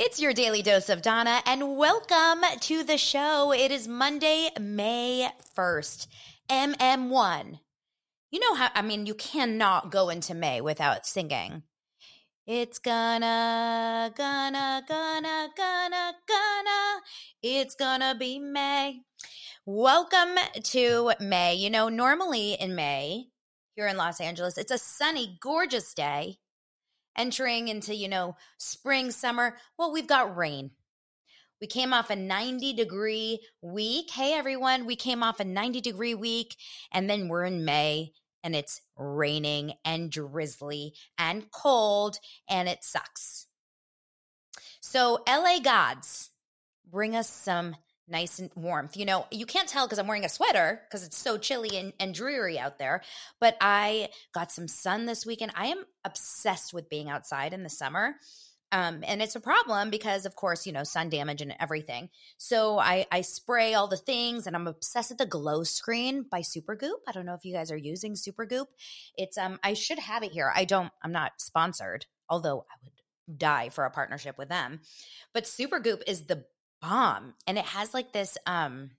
It's your daily dose of Dana, and welcome to the show. It is Monday, May 1st, MM1. You know how, I mean, you cannot go into May without singing. It's gonna, gonna, gonna, gonna, gonna, it's gonna be May. Welcome to May. You know, normally in May, here in Los Angeles, it's a sunny, gorgeous day entering into, you know, spring, summer. Well, we've got rain. We came off a 90 degree week. Hey, everyone, we came off a 90 degree week, and then we're in May and it's raining and drizzly and cold, and it sucks. So, LA gods, bring us some nice and warmth. You know, you can't tell because I'm wearing a sweater because it's so chilly and, and dreary out there. But I got some sun this weekend. I am obsessed with being outside in the summer. Um, and it's a problem because, of course, you know, sun damage and everything. So I, I spray all the things, and I'm obsessed with the glow screen by Supergoop. I don't know if you guys are using Supergoop. It's um, I should have it here. I don't. I'm not sponsored, although I would die for a partnership with them. But Supergoop is the bomb and it has like this um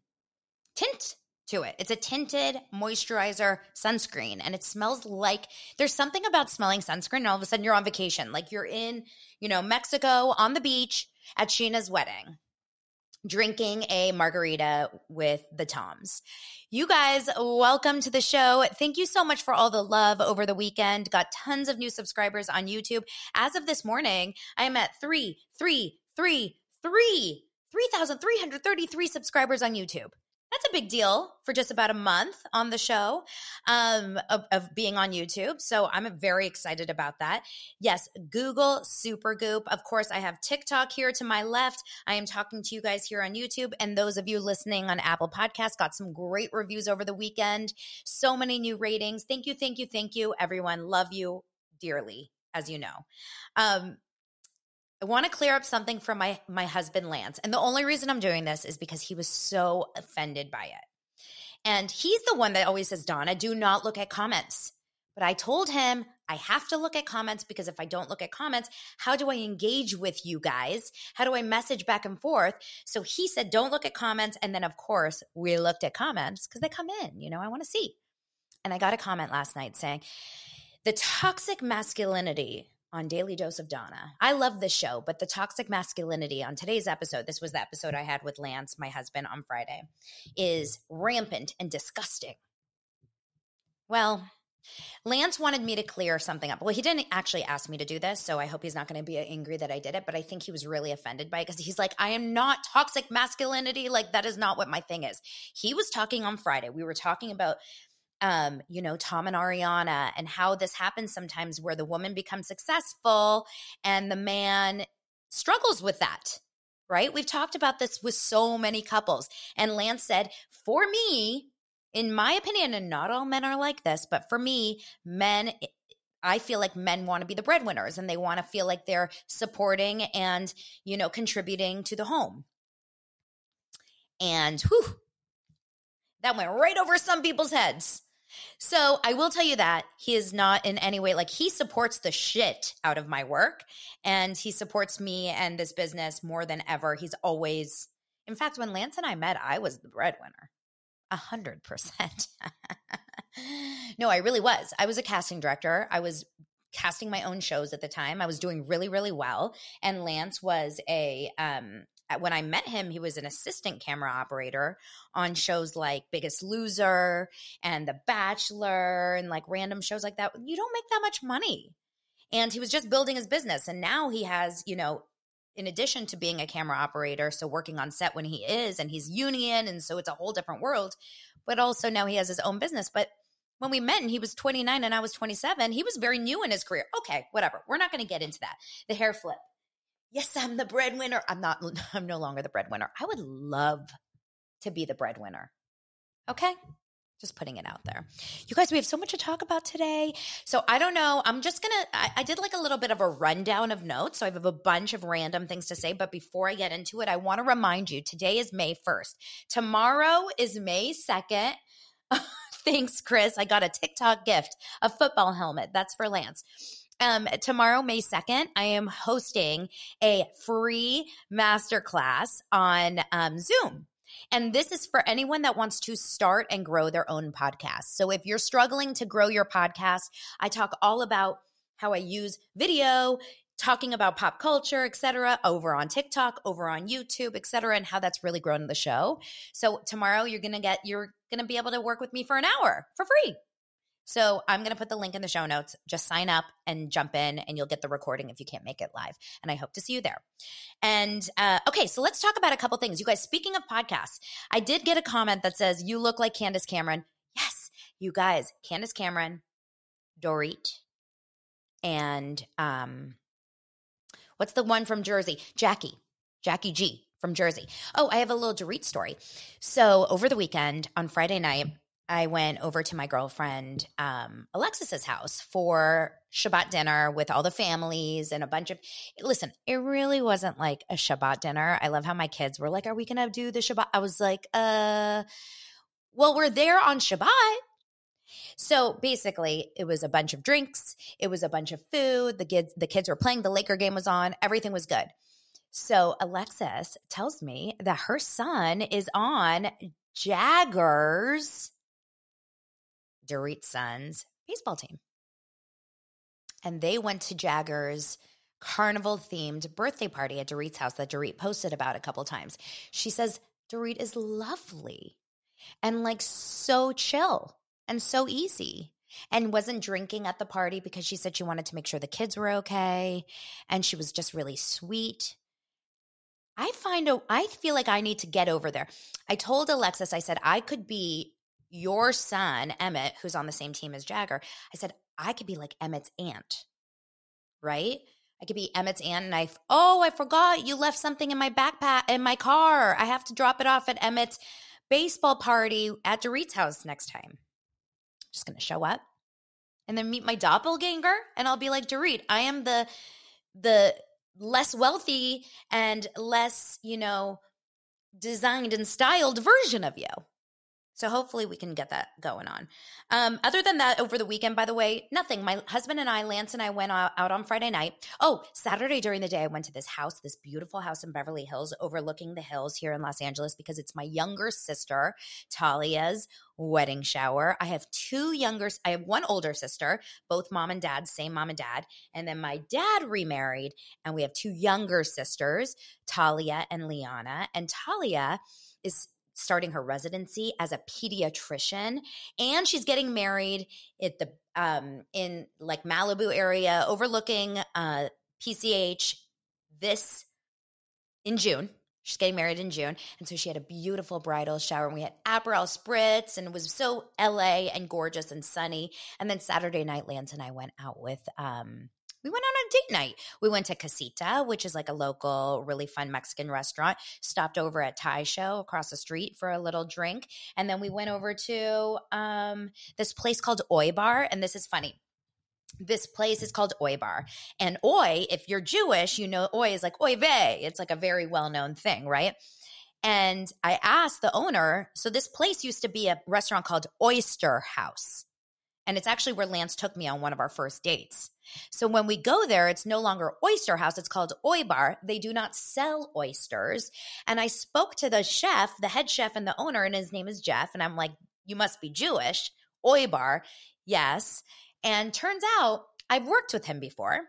tint to it. It's a tinted moisturizer sunscreen and it smells like there's something about smelling sunscreen and all of a sudden you're on vacation. Like you're in, you know, Mexico on the beach at Scheana's wedding drinking a margarita with the Toms. You guys, welcome to the show. Thank you so much for all the love over the weekend. Got tons of new subscribers on YouTube. As of this morning, I am at three, three, three, three 3,333 subscribers on YouTube. That's a big deal for just about a month on the show um, of, of, being on YouTube. So I'm very excited about that. Yes, Google Supergoop. Of course, I have TikTok here to my left. I am talking to you guys here on YouTube. And those of you listening on Apple Podcasts got some great reviews over the weekend. So many new ratings. Thank you, thank you, thank you, everyone. Love you dearly, as you know. Um, I want to clear up something from my my husband Lance. And the only reason I'm doing this is because he was so offended by it. And he's the one that always says, "Dana, do not look at comments." But I told him I have to look at comments because if I don't look at comments, how do I engage with you guys? How do I message back and forth? So he said, don't look at comments. And then, of course, we looked at comments because they come in. You know, I want to see. And I got a comment last night saying, the toxic masculinity on Daily Dose of Dana. I love this show, but the toxic masculinity on today's episode, this was the episode I had with Lance, my husband, on Friday, is rampant and disgusting. Well, Lance wanted me to clear something up. Well, he didn't actually ask me to do this, so I hope he's not going to be angry that I did it, but I think he was really offended by it because he's like, I am not toxic masculinity. Like, that is not what my thing is. He was talking on Friday. We were talking about um, you know, Tom and Ariana, and how this happens sometimes where the woman becomes successful and the man struggles with that, right? We've talked about this with so many couples. And Lance said, for me, in my opinion, and not all men are like this, but for me, men, I feel like men want to be the breadwinners and they want to feel like they're supporting and, you know, contributing to the home. And whew, that went right over some people's heads. So I will tell you that he is not in any way like he supports the shit out of my work and he supports me and this business more than ever. He's always, in fact, when Lance and I met, I was the breadwinner. A hundred percent. No, I really was. I was a casting director. I was casting my own shows at the time. I was doing really, really well. And Lance was a um Uh, when I met him, he was an assistant camera operator on shows like Biggest Loser and The Bachelor and like random shows like that. You don't make that much money. And he was just building his business. And now he has, you know, in addition to being a camera operator, so working on set when he is, and he's union. And so it's a whole different world. But also now he has his own business. But when we met and he was 29 and I was 27, he was very new in his career. Okay, whatever. We're not going to get into that. The hair flip. Yes, I'm the breadwinner. I'm not, I'm no longer the breadwinner. I would love to be the breadwinner. Okay. Just putting it out there. You guys, we have so much to talk about today. So I don't know. I'm just going to, I did like a little bit of a rundown of notes. So I have a bunch of random things to say. But before I get into it, I want to remind you today is May 1st. Tomorrow is May 2nd. Thanks, Chris. I got a TikTok gift, a football helmet. That's for Lance. Um, tomorrow, May 2nd, I am hosting a free masterclass on um, Zoom. And this is for anyone that wants to start and grow their own podcast. So if you're struggling to grow your podcast, I talk all about how I use video, talking about pop culture, etc., over on TikTok, over on YouTube, etc., and how that's really grown the show. So tomorrow you're gonna get you're gonna be able to work with me for an hour for free. So I'm going to put the link in the show notes. Just sign up and jump in, and you'll get the recording if you can't make it live. And I hope to see you there. And uh, okay, so let's talk about a couple things. You guys, speaking of podcasts, I did get a comment that says, You look like Candace Cameron. Yes, you guys, Candace Cameron, Dorit, and um, what's the one from Jersey? Jackie, Jackie G from Jersey. Oh, I have a little Dorit story. So over the weekend on Friday night, I went over to my girlfriend um, Alexis's house for Shabbat dinner with all the families and a bunch of. Listen, it really wasn't like a Shabbat dinner. I love how my kids were like, "Are we to do the Shabbat?" I was like, "Uh, well, we're there on Shabbat." So basically, it was a bunch of drinks. It was a bunch of food. The kids, the kids were playing. The Laker game was on. Everything was good. So Alexis tells me that her son is on Jaggers Dorit's son's baseball team. And they went to Jagger's carnival themed birthday party at Dorit's house that Dorit posted about a couple times. She says Dorit is lovely and like so chill and so easy and wasn't drinking at the party because she said she wanted to make sure the kids were okay and she was just really sweet. I find a, I feel like I need to get over there. I told Alexis I said I could be your son, Emmett, who's on the same team as Jagger, I said, I could be like Emmett's aunt, right? I could be Emmett's aunt and I, oh, I forgot you left something in my backpack, in my car. I have to drop it off at Emmett's baseball party at Dorit's house next time. Just going to show up and then meet my doppelganger and I'll be like, Dorit, I am the, the less wealthy and less, you know, designed and styled version of you. So hopefully we can get that going on. Um, other than that, over the weekend, by the way, nothing. My husband and I, Lance and I, went out, out on Friday night. Oh, Saturday during the day, I went to this house, this beautiful house in Beverly Hills, overlooking the hills here in Los Angeles, because it's my younger sister Talia's wedding shower. I have two younger, I have one older sister, both mom and dad, same mom and dad, and then my dad remarried, and we have two younger sisters, Talia and Liana, and Talia is starting her residency as a pediatrician and she's getting married at the um in like Malibu area overlooking uh PCH this in June. She's getting married in June. And so she had a beautiful bridal shower and we had Aperol Spritz and it was so LA and gorgeous and sunny. And then Saturday night, Lance and I went out with um we went on a date night. We went to Casita, which is like a local, really fun Mexican restaurant. Stopped over at Thai Show across the street for a little drink. And then we went over to um, this place called Oi Bar. And this is funny. This place is called Oi Bar. And Oi, if you're Jewish, you know Oi is like Oy vey. It's like a very well known thing, right? And I asked the owner, so this place used to be a restaurant called Oyster House. And it's actually where Lance took me on one of our first dates. So when we go there, it's no longer Oyster House, it's called Oi Bar. They do not sell oysters. And I spoke to the chef, the head chef and the owner, and his name is Jeff. And I'm like, you must be Jewish. Oi Bar. Yes. And turns out I've worked with him before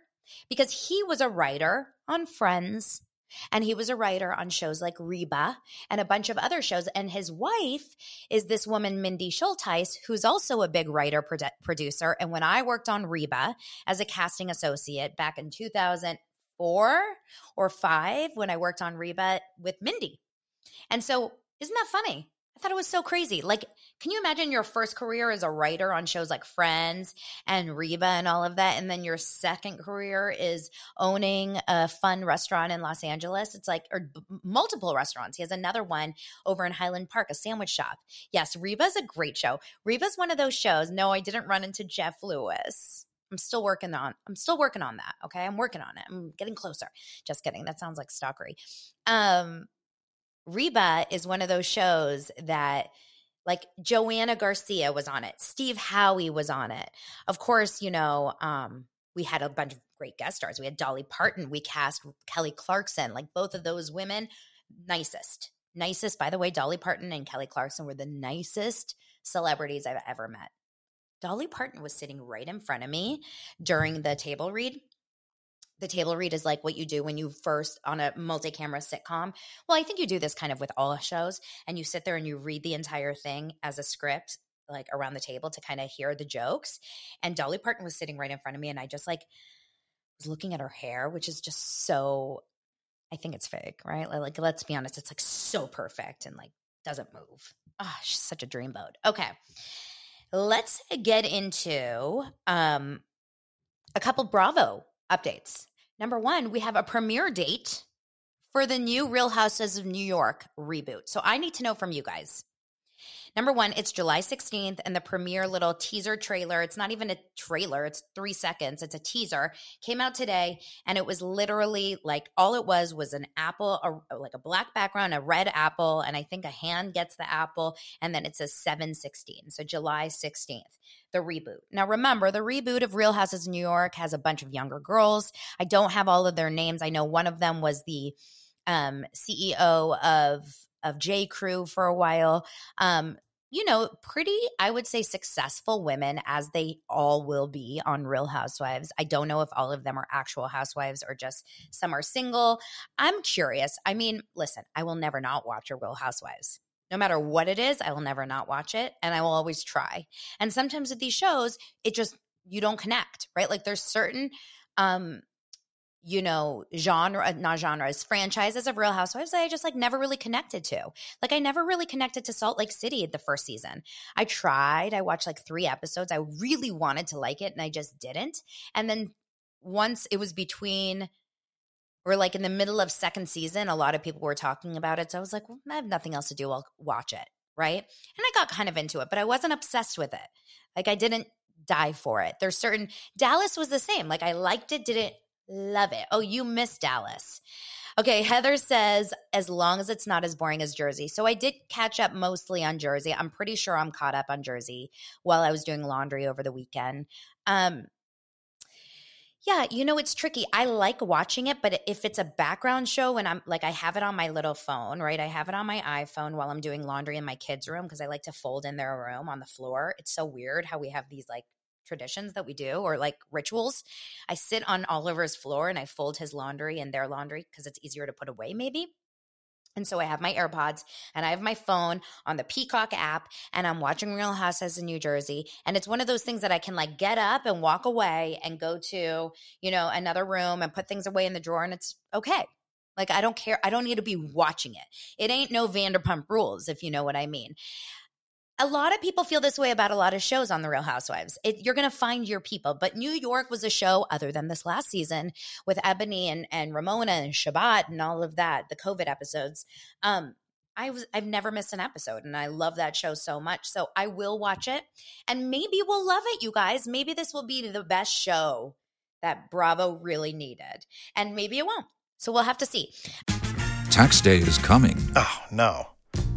because he was a writer on Friends and he was a writer on shows like Reba and a bunch of other shows. And his wife is this woman, Mindy Schulteis, who's also a big writer produ- producer. And when I worked on Reba as a casting associate back in 2004 or five, when I worked on Reba with Mindy. And so, isn't that funny? I thought it was so crazy. Like, can you imagine your first career as a writer on shows like Friends and Reba and all of that? And then your second career is owning a fun restaurant in Los Angeles. It's like, or b- multiple restaurants. He has another one over in Highland Park, a sandwich shop. Yes, Reba's a great show. Reba's one of those shows. No, I didn't run into Jeff Lewis. I'm still working on I'm still working on that. Okay. I'm working on it. I'm getting closer. Just kidding. That sounds like stalkery. Um Reba is one of those shows that like Joanna Garcia was on it. Steve Howey was on it. Of course, you know, um, we had a bunch of great guest stars. We had Dolly Parton. We cast Kelly Clarkson. Like both of those women, nicest. Nicest, by the way, Dolly Parton and Kelly Clarkson were the nicest celebrities I've ever met. Dolly Parton was sitting right in front of me during the table read the table read is like what you do when you first on a multi-camera sitcom. Well, I think you do this kind of with all shows and you sit there and you read the entire thing as a script like around the table to kind of hear the jokes. And Dolly Parton was sitting right in front of me and I just like was looking at her hair, which is just so I think it's fake, right? Like let's be honest, it's like so perfect and like doesn't move. Oh, she's such a dreamboat. Okay. Let's get into um a couple Bravo updates. Number one, we have a premiere date for the new Real Housewives of New York reboot. So I need to know from you guys. Number one, it's July 16th, and the premiere little teaser trailer, it's not even a trailer, it's three seconds, it's a teaser, came out today. And it was literally like all it was was an apple, a, like a black background, a red apple, and I think a hand gets the apple, and then it says 716. So July 16th the reboot. Now, remember, the reboot of Real Housewives New York has a bunch of younger girls. I don't have all of their names. I know one of them was the um, CEO of of J. Crew for a while. Um, you know, pretty, I would say, successful women, as they all will be on Real Housewives. I don't know if all of them are actual housewives or just some are single. I'm curious. I mean, listen, I will never not watch a Real Housewives. No matter what it is, I will never not watch it and I will always try. And sometimes with these shows, it just, you don't connect, right? Like there's certain um you know, genre, uh, not genres, franchises of Real Housewives I just like never really connected to. Like I never really connected to Salt Lake City the first season. I tried, I watched like three episodes. I really wanted to like it and I just didn't. And then once it was between or like in the middle of second season, a lot of people were talking about it. So I was like, well, I have nothing else to do. I'll watch it. Right. And I got kind of into it, but I wasn't obsessed with it. Like I didn't die for it. There's certain Dallas was the same. Like I liked it, didn't Love it. Oh, you missed Dallas. Okay, Heather says, as long as it's not as boring as Jersey. So I did catch up mostly on Jersey. I'm pretty sure I'm caught up on Jersey while I was doing laundry over the weekend. Um, yeah, you know, it's tricky. I like watching it, but if it's a background show and I'm like, I have it on my little phone, right? I have it on my iPhone while I'm doing laundry in my kids' room because I like to fold in their room on the floor. It's so weird how we have these like traditions that we do or like rituals. I sit on Oliver's floor and I fold his laundry and their laundry because it's easier to put away, maybe. And so I have my AirPods and I have my phone on the Peacock app and I'm watching Real Housewives in New Jersey. And it's one of those things that I can like get up and walk away and go to, you know, another room and put things away in the drawer and it's okay. Like I don't care. I don't need to be watching it. It ain't no Vanderpump rules, if you know what I mean a lot of people feel this way about a lot of shows on the Real Housewives. It, you're going to find your people. But New York was a show, other than this last season, with Eboni and, and Ramona and Shabbat and all of that, the COVID episodes. Um, I was I've never missed an episode and I love that show so much. So I will watch it and maybe we'll love it, you guys. Maybe this will be the best show that Bravo really needed. And maybe it won't. So we'll have to see. Tax day is coming. Oh, no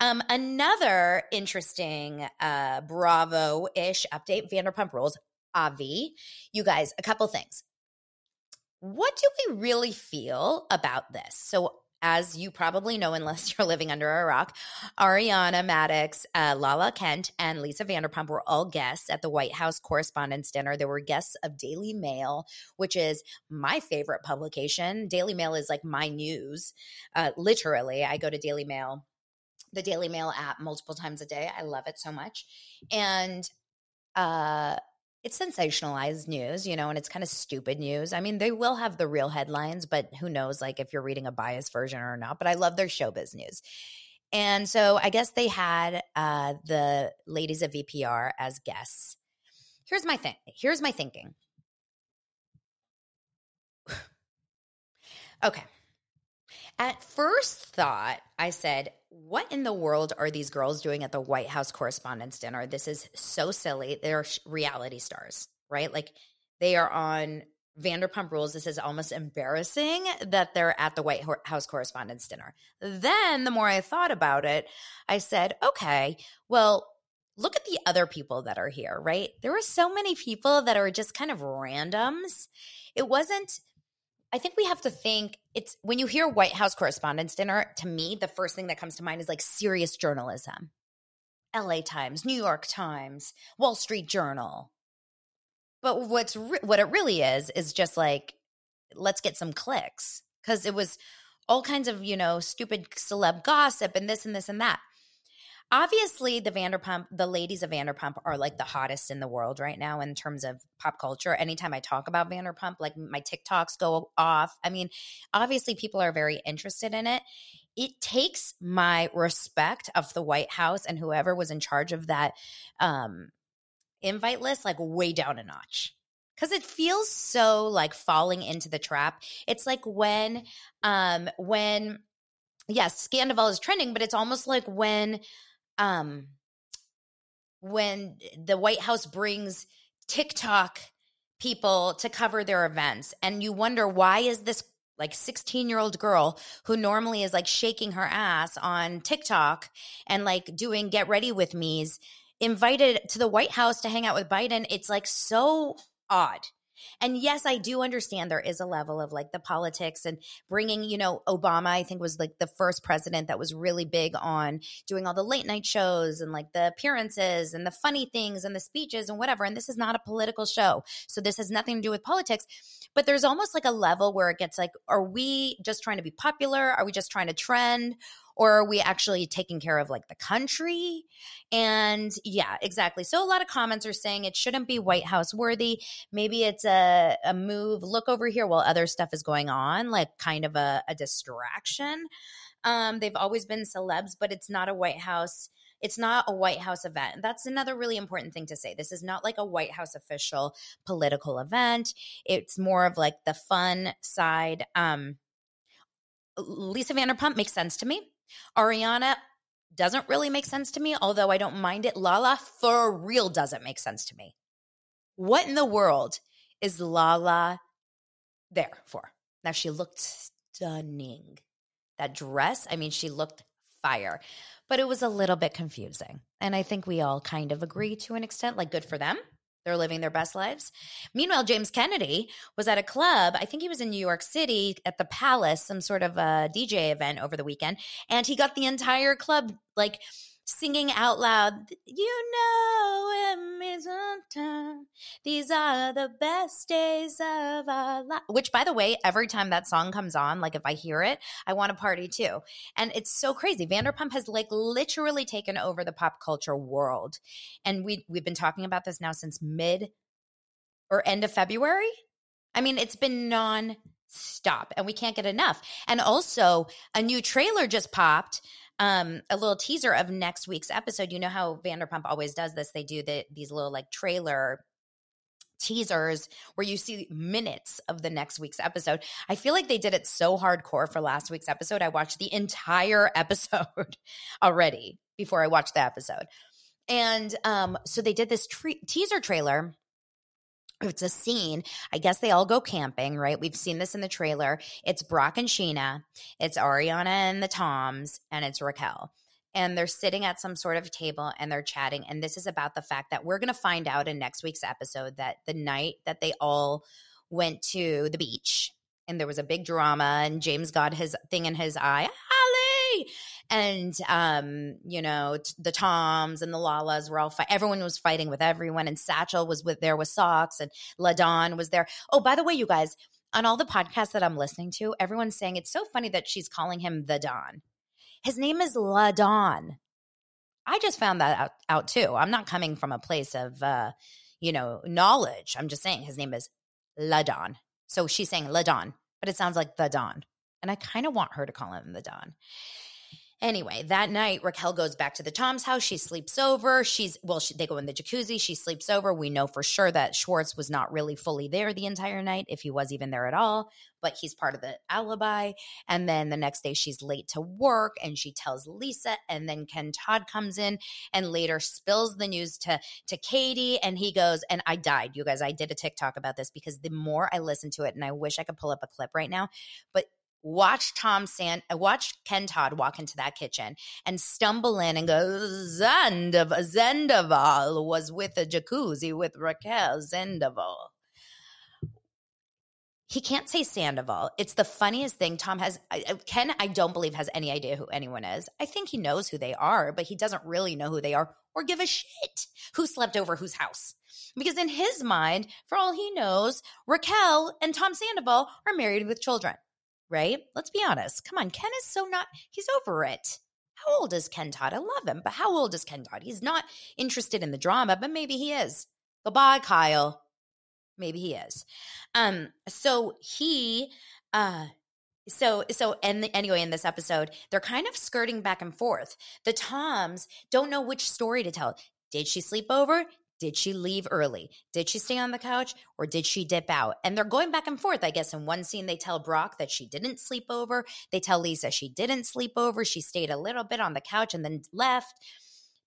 Um, another interesting uh, Bravo ish update Vanderpump Rules, Avi. You guys, a couple things. What do we really feel about this? So, as you probably know, unless you're living under a rock, Ariana Madix, uh, Lala Kent, and Lisa Vanderpump were all guests at the White House Correspondents' Dinner. There were guests of Daily Mail, which is my favorite publication. Daily Mail is like my news. Uh, literally, I go to Daily Mail, the Daily Mail app, multiple times a day. I love it so much. And uh, it's sensationalized news, you know, and it's kind of stupid news. I mean, they will have the real headlines, but who knows, like if you're reading a biased version or not. But I love their showbiz news. And so I guess they had uh, the ladies of VPR as guests. Here's my thing. Here's my thinking. okay. At first thought, I said, What in the world are these girls doing at the White House Correspondents' Dinner? This is so silly. They're reality stars, right? Like they are on Vanderpump Rules. This is almost embarrassing that they're at the White House Correspondents' Dinner. Then, the more I thought about it, I said, Okay, well, look at the other people that are here, right? There were so many people that are just kind of randoms. It wasn't I think we have to think it's when you hear White House Correspondents' Dinner, to me, the first thing that comes to mind is like serious journalism. LA Times, New York Times, Wall Street Journal. But what's re- what it really is is just like let's get some clicks cuz it was all kinds of, you know, stupid celeb gossip and this and this and that obviously the Vanderpump, the ladies of Vanderpump are like the hottest in the world right now in terms of pop culture. Anytime I talk about Vanderpump, like my TikToks go off. I mean, obviously people are very interested in it. It takes my respect of the White House and whoever was in charge of that um, invite list like way down a notch because it feels so like falling into the trap. It's like when, um, when yes, Scandoval is trending, but it's almost like when um when the White House brings TikTok people to cover their events and you wonder why is this like 16 year old girl who normally is like shaking her ass on TikTok and like doing get ready with me's invited to the White House to hang out with Biden. It's like so odd. And yes, I do understand there is a level of like the politics and bringing, you know, Obama, I think was like the first president that was really big on doing all the late night shows and like the appearances and the funny things and the speeches and whatever. And this is not a political show. So this has nothing to do with politics. But there's almost like a level where it gets like, are we just trying to be popular? Are we just trying to trend? Or are we actually taking care of like the country? And yeah, exactly. So a lot of comments are saying it shouldn't be White House worthy. Maybe it's a, a move, look over here while other stuff is going on, like kind of a, a distraction. Um, they've always been celebs, but it's not a White House it's not a White House event. That's another really important thing to say. This is not like a White House official political event. It's more of like the fun side. Um, Lisa Vanderpump makes sense to me. Ariana doesn't really make sense to me, although I don't mind it. Lala for real doesn't make sense to me. What in the world is Lala there for? Now, she looked stunning. That dress, I mean, she looked fire, but it was a little bit confusing. And I think we all kind of agree to an extent, like, good for them. They're living their best lives. Meanwhile, James Kennedy was at a club. I think he was in New York City at the Palace, some sort of a DJ event over the weekend. And he got the entire club like singing out loud, You know, it means time. These are the best days of our life. Which, by the way, every time that song comes on, like if I hear it, I want to party too. And it's so crazy. Vanderpump has like literally taken over the pop culture world. And we, we've been talking about this now since mid or end of February. I mean, it's been non stop and we can't get enough. And also, a new trailer just popped um, a little teaser of next week's episode. You know how Vanderpump always does this? They do the, these little like trailer teasers where you see minutes of the next week's episode. I feel like they did it so hardcore for last week's episode. I watched the entire episode already before I watched the episode. And um, so they did this tre- teaser trailer it's a scene. I guess they all go camping, right? We've seen this in the trailer. It's Brock and Scheana, it's Ariana and the Toms, and it's Raquel. And they're sitting at some sort of table and they're chatting. And this is about the fact that we're going to find out in next week's episode that the night that they all went to the beach and there was a big drama, and James got his thing in his eye. And um, you know, the Toms and the Lalas were all. Everyone was fighting with everyone, and Satchel was with there with socks, and Ladon was there. Oh, by the way, you guys, on all the podcasts that I'm listening to, everyone's saying it's so funny that she's calling him the Don. His name is Ladon. I just found that out, out too. I'm not coming from a place of, uh, you know, knowledge. I'm just saying his name is Ladon. So she's saying Ladon, but it sounds like the Don. And I kind of want her to call him the Don. Anyway, that night Raquel goes back to the Tom's house. She sleeps over. She's well, she, they go in the jacuzzi. She sleeps over. We know for sure that Schwartz was not really fully there the entire night, if he was even there at all. But he's part of the alibi. And then the next day she's late to work, and she tells Lisa. And then Ken Todd comes in and later spills the news to to Katie, and he goes, and I died, you guys. I did a TikTok about this because the more I listen to it, and I wish I could pull up a clip right now, but watch Tom Sand, uh, watch Ken Todd walk into that kitchen and stumble in and go, Zendav- Zendaval was with a jacuzzi with Raquel Zendaval. He can't say Sandoval. It's the funniest thing. Tom has, Ken, I don't believe has any idea who anyone is. I think he knows who they are, but he doesn't really know who they are or give a shit who slept over whose house. Because in his mind, for all he knows, Raquel and Tom Sandoval are married with children right? Let's be honest. Come on, Ken is so not, he's over it. How old is Ken Todd? I love him, but how old is Ken Todd? He's not interested in the drama, but maybe he is. Goodbye, Kyle. Maybe he is. Um, so he, uh, so so and anyway in this episode they're kind of skirting back and forth the toms don't know which story to tell did she sleep over did she leave early? Did she stay on the couch or did she dip out? And they're going back and forth. I guess in one scene, they tell Brock that she didn't sleep over. They tell Lisa she didn't sleep over. She stayed a little bit on the couch and then left.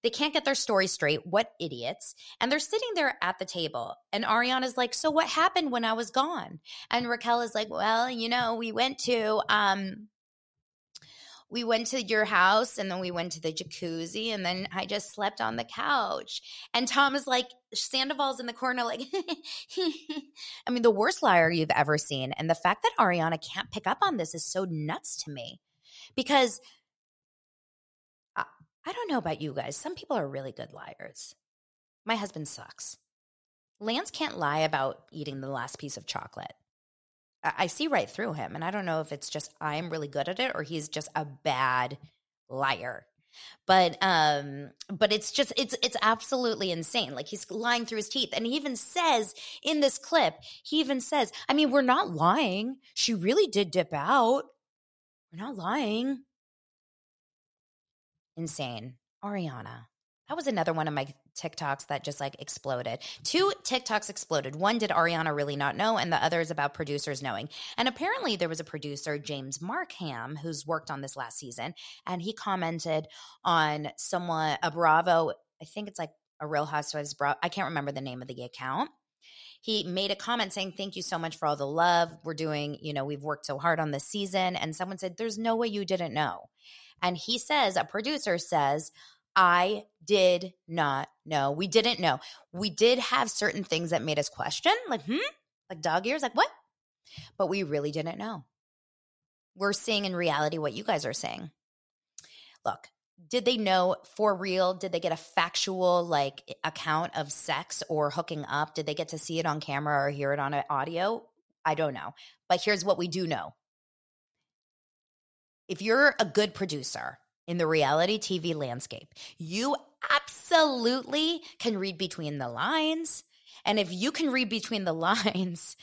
They can't get their story straight. What idiots. And they're sitting there at the table. And Ariana's like, So what happened when I was gone? And Raquel is like, Well, you know, we went to, um, we went to your house and then we went to the jacuzzi and then I just slept on the couch. And Tom is like, Sandoval's in the corner, like, I mean, the worst liar you've ever seen. And the fact that Ariana can't pick up on this is so nuts to me because I, I don't know about you guys. Some people are really good liars. My husband sucks. Lance can't lie about eating the last piece of chocolate. I see right through him. And I don't know if it's just I'm really good at it or he's just a bad liar. But um but it's just it's it's absolutely insane. Like he's lying through his teeth and he even says in this clip, he even says, I mean, we're not lying. She really did dip out. We're not lying. Insane. Ariana. That was another one of my TikToks that just like exploded. Two TikToks exploded. One did Ariana really not know, and the other is about producers knowing. And apparently, there was a producer, James Markham, who's worked on this last season, and he commented on someone, a Bravo, I think it's like a Real Housewives Bravo, I can't remember the name of the account. He made a comment saying, Thank you so much for all the love. We're doing, you know, we've worked so hard on this season. And someone said, There's no way you didn't know. And he says, a producer says, I did not know. We didn't know. We did have certain things that made us question, like, hmm, like dog ears, like what? But we really didn't know. We're seeing in reality what you guys are saying. Look, did they know for real? Did they get a factual like account of sex or hooking up? Did they get to see it on camera or hear it on audio? I don't know. But here's what we do know. If you're a good producer, in the reality TV landscape. You absolutely can read between the lines. And if you can read between the lines,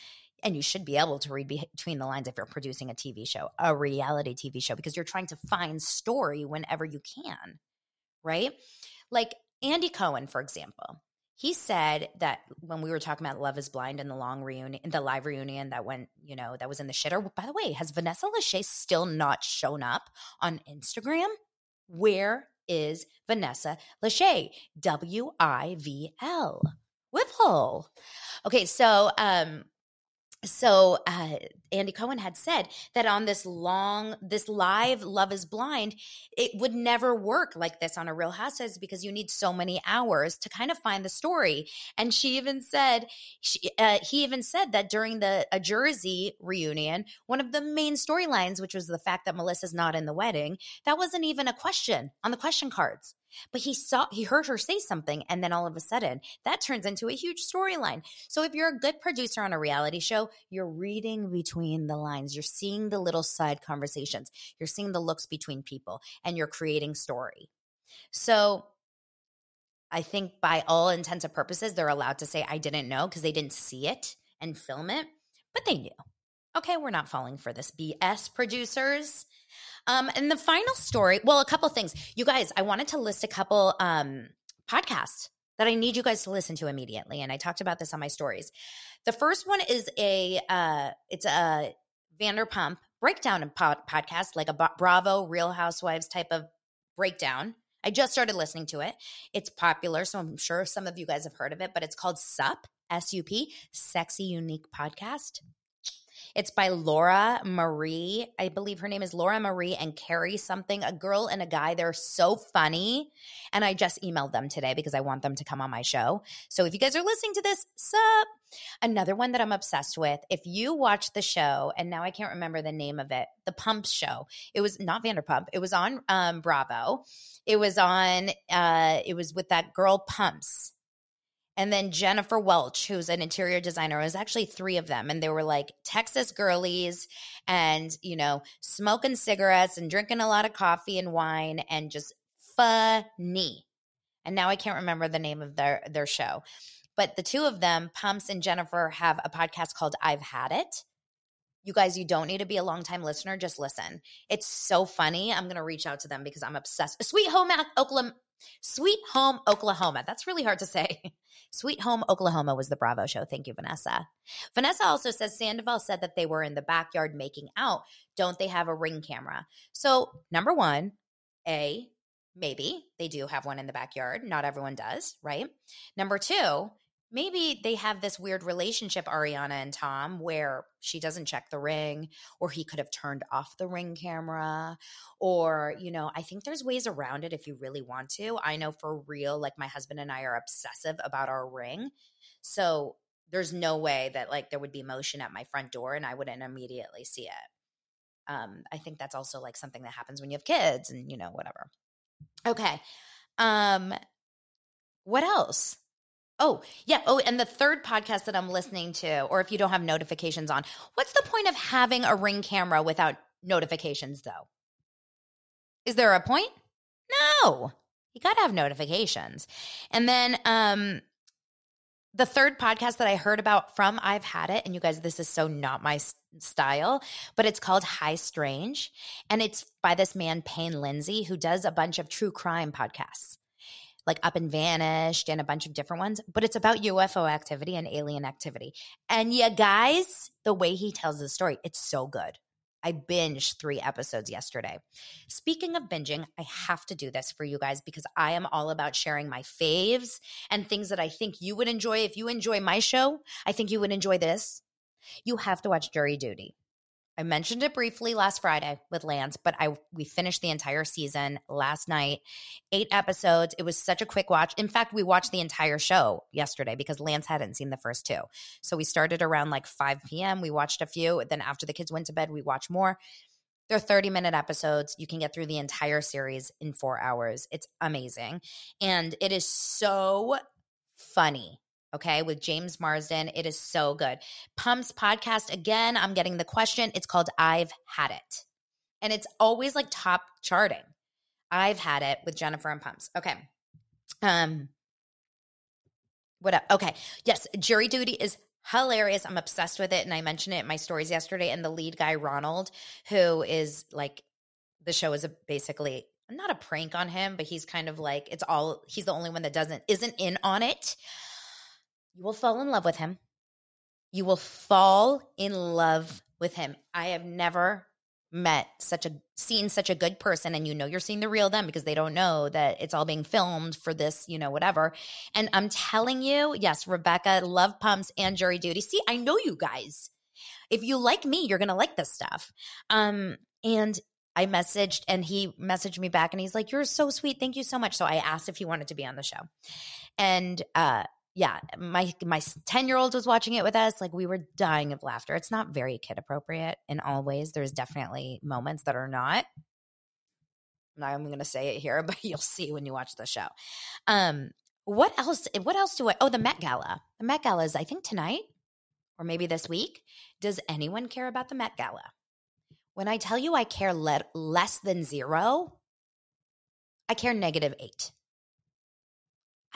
and you should be able to read between the lines if you're producing a TV show, a reality TV show, because you're trying to find story whenever you can, right? Like Andy Cohen, for example, he said that when we were talking about Love is Blind and the long reunion, the live reunion that went, you know, that was in the shitter. By the way, has Vanessa Lachey still not shown up on Instagram? Where is Vanessa Lachey? W I V L. Whipple. Okay, so um, so uh, Andy Cohen had said that on this long, this live Love Is Blind, it would never work like this on a Real Housewives because you need so many hours to kind of find the story. And she even said, she, uh, he even said that during the a Jersey reunion, one of the main storylines, which was the fact that Melissa's not in the wedding, that wasn't even a question on the question cards. But he saw, he heard her say something, and then all of a sudden, that turns into a huge storyline. So if you're a good producer on a reality show, you're reading between the lines, you're seeing the little side conversations, you're seeing the looks between people, and you're creating story. So I think by all intents and purposes, they're allowed to say, I didn't know because they didn't see it and film it, but they knew. Okay, we're not falling for this BS, producers. Um, and the final story, well, a couple things. You guys, I wanted to list a couple um, podcasts that I need you guys to listen to immediately. And I talked about this on my stories. The first one is a uh, it's a Vanderpump breakdown pod- podcast, like a Bravo Real Housewives type of breakdown. I just started listening to it. It's popular, so I'm sure some of you guys have heard of it, but it's called SUP, S U P, Sexy Unique Podcast. It's by Laura Marie. I believe her name is Laura Marie and Carrie something, a girl and a guy. They're so funny. And I just emailed them today because I want them to come on my show. So if you guys are listening to this, sup? Another one that I'm obsessed with. If you watch the show, and now I can't remember the name of it, the Pumps show. It was not Vanderpump. It was on um, Bravo. It was on. Uh, it was with that girl Pumps and then Jennifer Welch, who's an interior designer. Was actually three of them. And they were like Texas girlies and, you know, smoking cigarettes and drinking a lot of coffee and wine and just funny. And now I can't remember the name of their, their show. But the two of them, Pumps and Jennifer, have a podcast called I've Had It. You guys, you don't need to be a long time listener. Just listen. It's so funny. I'm going to reach out to them because I'm obsessed. Sweet Home Oklahoma, Sweet Home Oklahoma. That's really hard to say. Sweet Home Oklahoma was the Bravo show. Thank you, Vanessa. Vanessa also says Sandoval said that they were in the backyard making out. Don't they have a ring camera? So, number one, A, maybe they do have one in the backyard. Not everyone does, right? Number two, maybe they have this weird relationship, Ariana and Tom, where she doesn't check the ring, or he could have turned off the ring camera, or, you know, I think there's ways around it if you really want to. I know for real, like my husband and I are obsessive about our ring. So there's no way that like there would be motion at my front door and I wouldn't immediately see it. Um, I think that's also like something that happens when you have kids and, you know, whatever. Okay. Um, what else? Oh, yeah. Oh, and the third podcast that I'm listening to, or if you don't have notifications on, what's the point of having a ring camera without notifications, though? Is there a point? No. You got to have notifications. And then um the third podcast that I heard about from I've Had It, and you guys, this is so not my style, but it's called High Strange. And it's by this man, Payne Lindsay, who does a bunch of true crime podcasts like Up and Vanished and a bunch of different ones, but it's about UFO activity and alien activity. And yeah, guys, the way he tells the story, it's so good. I binged three episodes yesterday. Speaking of binging, I have to do this for you guys because I am all about sharing my faves and things that I think you would enjoy. If you enjoy my show, I think you would enjoy this. You have to watch Jury Duty. I mentioned it briefly last Friday with Lance, but I we finished the entire season last night. 8 episodes. It was such a quick watch. In fact, we watched the entire show yesterday because Lance hadn't seen the first two. So we started around like 5 p.m. We watched a few, then after the kids went to bed, we watched more. They're 30 minute episodes. You can get through the entire series in 4 hours. It's amazing. And it is so funny okay, with James Marsden. It is so good. Pumps podcast, again, I'm getting the question. It's called I've Had It. And it's always like top charting. I've had it with Jennifer and Pumps. Okay. Um, what up? Okay. Yes, jury duty is hilarious. I'm obsessed with it. And I mentioned it in my stories yesterday. And the lead guy, Ronald, who is like, the show is a, basically not a prank on him, but he's kind of like, it's all, he's the only one that doesn't, isn't in on it. You will fall in love with him. You will fall in love with him. I have never met such a seen such a good person and you know you're seeing the real them because they don't know that it's all being filmed for this you know whatever and i'm telling you yes rebecca love pumps and jury duty see i know you guys if you like me, you're to like this stuff. Um, and I messaged and he messaged me back and he's like, You're so sweet. Thank you so much. So I asked if he wanted to be on the show. And uh, yeah, my my 10 year old was watching it with us. Like we were dying of laughter. It's not very kid appropriate in all ways. There's definitely moments that are not. I'm going to say it here, but you'll see when you watch the show. Um, what else? What else do I? Oh, the Met Gala. The Met Gala is, I think, tonight or maybe this week. Does anyone care about the Met Gala? When I tell you I care le- less than zero, I care negative eight.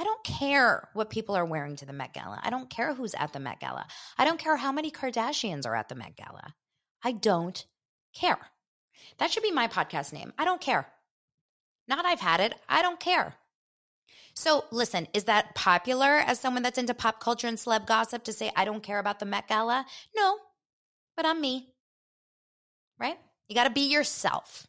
I don't care what people are wearing to the Met Gala. I don't care who's at the Met Gala. I don't care how many Kardashians are at the Met Gala. I don't care. That should be my podcast name. I don't care. Not I've had it. I don't care. So, listen, is that popular as someone that's into pop culture and celeb gossip to say, I don't care about the Met Gala? No, but I'm me, right? You got to be yourself.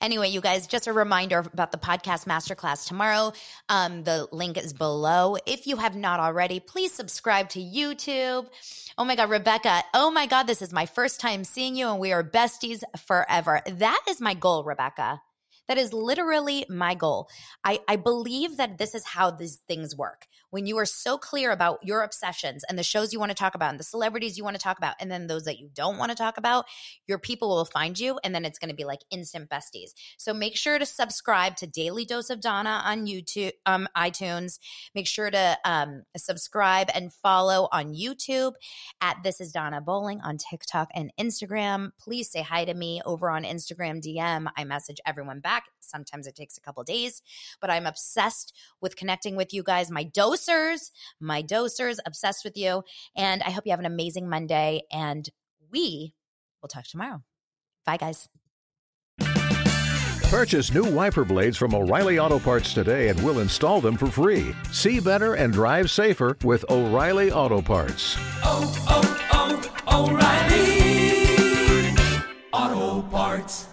Anyway, you guys, just a reminder about the podcast masterclass tomorrow. Um, the link is below. If you have not already, please subscribe to YouTube. Oh my God, Rebecca. Oh my God, this is my first time seeing you, and we are besties forever. That is my goal, Rebecca. That is literally my goal. I, I believe that this is how these things work. When you are so clear about your obsessions and the shows you want to talk about and the celebrities you want to talk about, and then those that you don't want to talk about, your people will find you and then it's going to be like instant besties. So make sure to subscribe to Daily Dose of Dana on YouTube, um, iTunes. Make sure to um, subscribe and follow on YouTube at This is Dana Bowling on TikTok and Instagram. Please say hi to me over on Instagram DM. I message everyone back back. Sometimes it takes a couple days, but I'm obsessed with connecting with you guys. My dosers, my dosers, obsessed with you. And I hope you have an amazing Monday. And we will talk tomorrow. Bye, guys. Purchase new wiper blades from O'Reilly Auto Parts today and we'll install them for free. See better and drive safer with O'Reilly Auto Parts. Oh, oh, oh, O'Reilly Auto Parts.